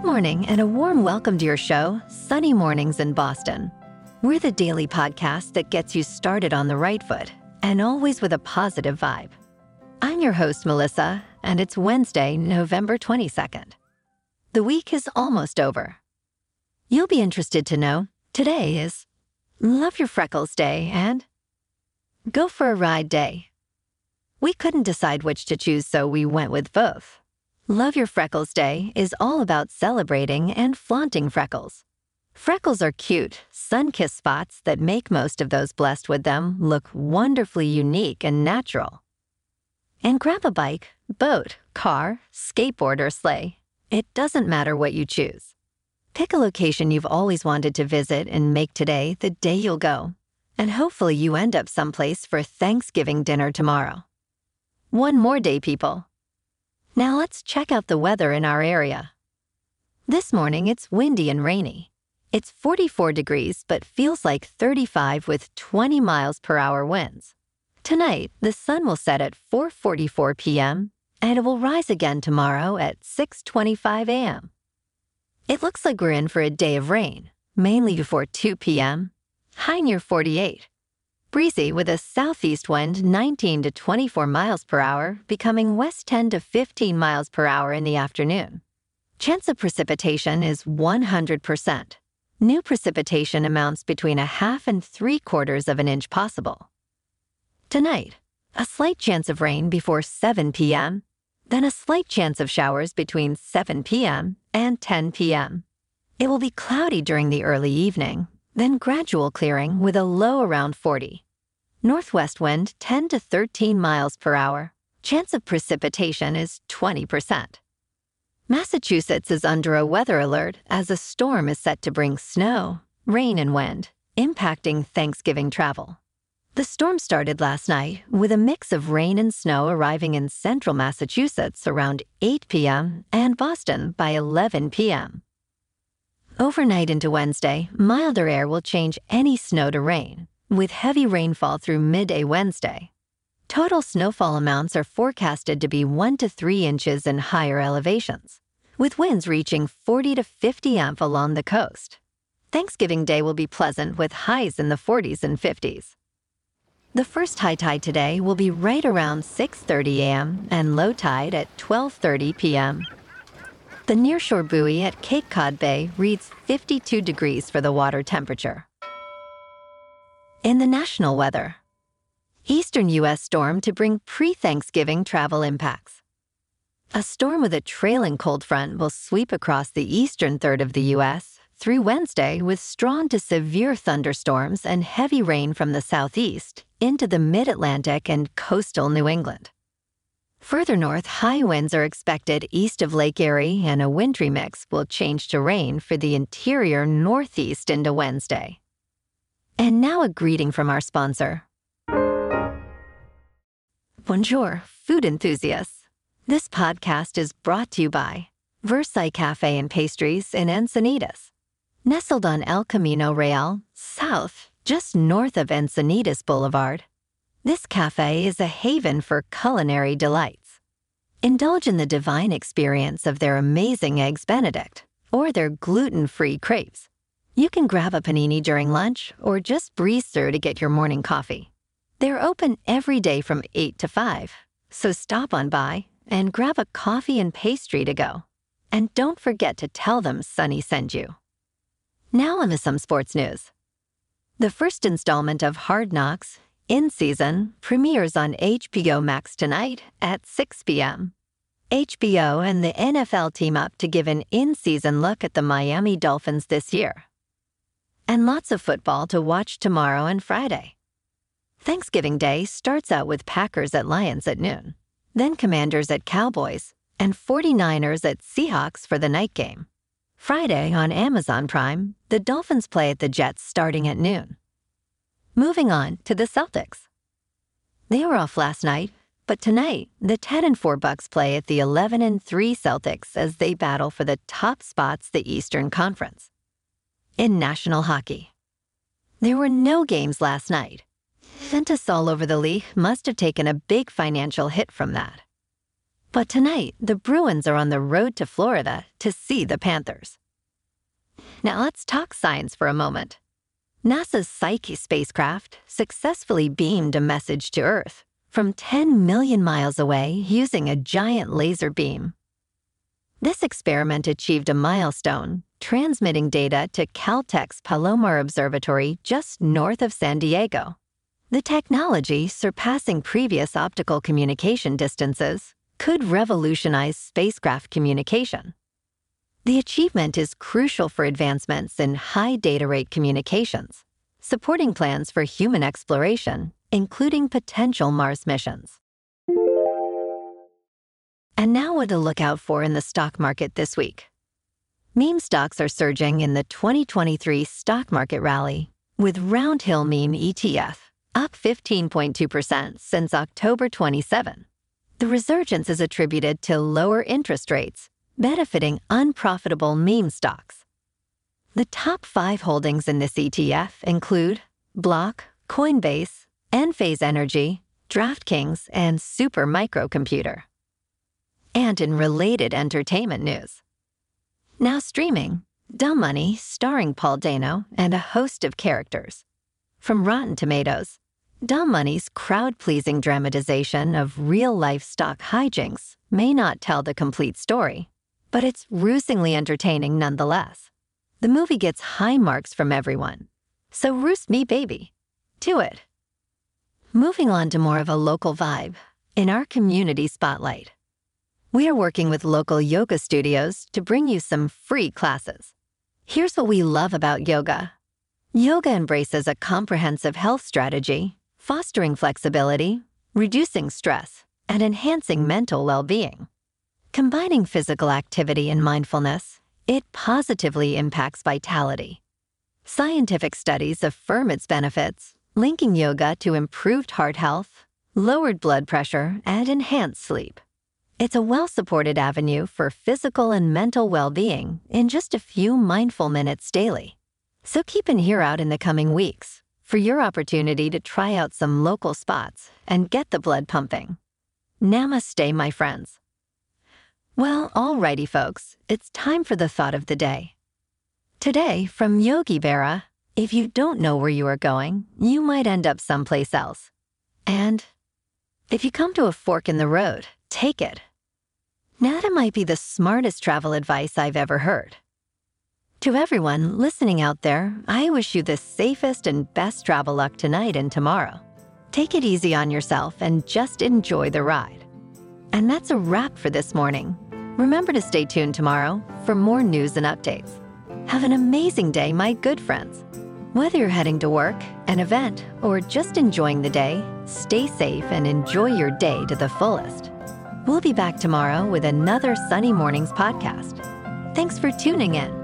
Good morning and a warm welcome to your show, Sunny Mornings in Boston. We're the daily podcast that gets you started on the right foot and always with a positive vibe. I'm your host, Melissa, and it's Wednesday, November 22nd. The week is almost over. You'll be interested to know today is Love Your Freckles Day and Go for a Ride Day. We couldn't decide which to choose, so we went with both. Love Your Freckles Day is all about celebrating and flaunting freckles. Freckles are cute, sun kissed spots that make most of those blessed with them look wonderfully unique and natural. And grab a bike, boat, car, skateboard, or sleigh. It doesn't matter what you choose. Pick a location you've always wanted to visit and make today the day you'll go. And hopefully you end up someplace for Thanksgiving dinner tomorrow. One more day, people. Now let's check out the weather in our area. This morning it's windy and rainy. It's 44 degrees but feels like 35 with 20 miles per hour winds. Tonight, the sun will set at 4:44 p.m. and it will rise again tomorrow at 6:25 a.m. It looks like we're in for a day of rain, mainly before 2 p.m. High near 48. Breezy with a southeast wind 19 to 24 miles per hour, becoming west 10 to 15 miles per hour in the afternoon. Chance of precipitation is 100%. New precipitation amounts between a half and three quarters of an inch possible. Tonight, a slight chance of rain before 7 p.m., then a slight chance of showers between 7 p.m. and 10 p.m. It will be cloudy during the early evening, then gradual clearing with a low around 40. Northwest wind 10 to 13 miles per hour. Chance of precipitation is 20%. Massachusetts is under a weather alert as a storm is set to bring snow, rain, and wind, impacting Thanksgiving travel. The storm started last night with a mix of rain and snow arriving in central Massachusetts around 8 p.m. and Boston by 11 p.m. Overnight into Wednesday, milder air will change any snow to rain, with heavy rainfall through midday Wednesday. Total snowfall amounts are forecasted to be 1 to 3 inches in higher elevations, with winds reaching 40 to 50 amp along the coast. Thanksgiving Day will be pleasant with highs in the 40s and 50s. The first high tide today will be right around 6:30 a.m. and low tide at 12:30 p.m. The nearshore buoy at Cape Cod Bay reads 52 degrees for the water temperature. In the national weather, Eastern U.S. storm to bring pre Thanksgiving travel impacts. A storm with a trailing cold front will sweep across the eastern third of the U.S. through Wednesday with strong to severe thunderstorms and heavy rain from the southeast into the mid Atlantic and coastal New England. Further north, high winds are expected east of Lake Erie, and a wintry mix will change to rain for the interior northeast into Wednesday. And now a greeting from our sponsor. Bonjour, food enthusiasts. This podcast is brought to you by Versailles Cafe and Pastries in Encinitas. Nestled on El Camino Real, south, just north of Encinitas Boulevard, this cafe is a haven for culinary delights. Indulge in the divine experience of their amazing Eggs Benedict or their gluten free crepes. You can grab a panini during lunch or just breeze through to get your morning coffee. They're open every day from 8 to 5, so stop on by and grab a coffee and pastry to go. And don't forget to tell them Sunny sent you. Now on to some sports news. The first installment of Hard Knocks in Season premieres on HBO Max tonight at 6 p.m. HBO and the NFL team up to give an in season look at the Miami Dolphins this year. And lots of football to watch tomorrow and Friday. Thanksgiving Day starts out with Packers at Lions at noon, then Commanders at Cowboys, and 49ers at Seahawks for the night game. Friday on Amazon Prime, the Dolphins play at the Jets starting at noon. Moving on to the Celtics. They were off last night, but tonight the 10 and 4 Bucks play at the 11 and 3 Celtics as they battle for the top spots the Eastern Conference. In national hockey. There were no games last night. Ventus all over the league must have taken a big financial hit from that. But tonight, the Bruins are on the road to Florida to see the Panthers. Now let's talk science for a moment. NASA's Psyche spacecraft successfully beamed a message to Earth from 10 million miles away using a giant laser beam. This experiment achieved a milestone, transmitting data to Caltech's Palomar Observatory just north of San Diego. The technology, surpassing previous optical communication distances, could revolutionize spacecraft communication. The achievement is crucial for advancements in high data rate communications, supporting plans for human exploration, including potential Mars missions. And now, what to look out for in the stock market this week. Meme stocks are surging in the 2023 stock market rally, with Roundhill Meme ETF up 15.2% since October 27. The resurgence is attributed to lower interest rates, benefiting unprofitable meme stocks. The top five holdings in this ETF include Block, Coinbase, Enphase Energy, DraftKings, and Super Microcomputer. And in related entertainment news. Now streaming, Dumb Money, starring Paul Dano and a host of characters. From Rotten Tomatoes, Dumb Money's crowd pleasing dramatization of real life stock hijinks may not tell the complete story, but it's rootingly entertaining nonetheless. The movie gets high marks from everyone. So roost me, baby. To it. Moving on to more of a local vibe, in our community spotlight. We are working with local yoga studios to bring you some free classes. Here's what we love about yoga yoga embraces a comprehensive health strategy fostering flexibility, reducing stress, and enhancing mental well being. Combining physical activity and mindfulness, it positively impacts vitality. Scientific studies affirm its benefits, linking yoga to improved heart health, lowered blood pressure, and enhanced sleep. It's a well supported avenue for physical and mental well being in just a few mindful minutes daily. So keep an ear out in the coming weeks for your opportunity to try out some local spots and get the blood pumping. Namaste, my friends. Well, alrighty, folks, it's time for the thought of the day. Today, from Yogi Berra, if you don't know where you are going, you might end up someplace else. And if you come to a fork in the road, take it. That might be the smartest travel advice I've ever heard. To everyone listening out there, I wish you the safest and best travel luck tonight and tomorrow. Take it easy on yourself and just enjoy the ride. And that's a wrap for this morning. Remember to stay tuned tomorrow for more news and updates. Have an amazing day, my good friends. Whether you're heading to work, an event, or just enjoying the day, stay safe and enjoy your day to the fullest. We'll be back tomorrow with another Sunny Mornings podcast. Thanks for tuning in.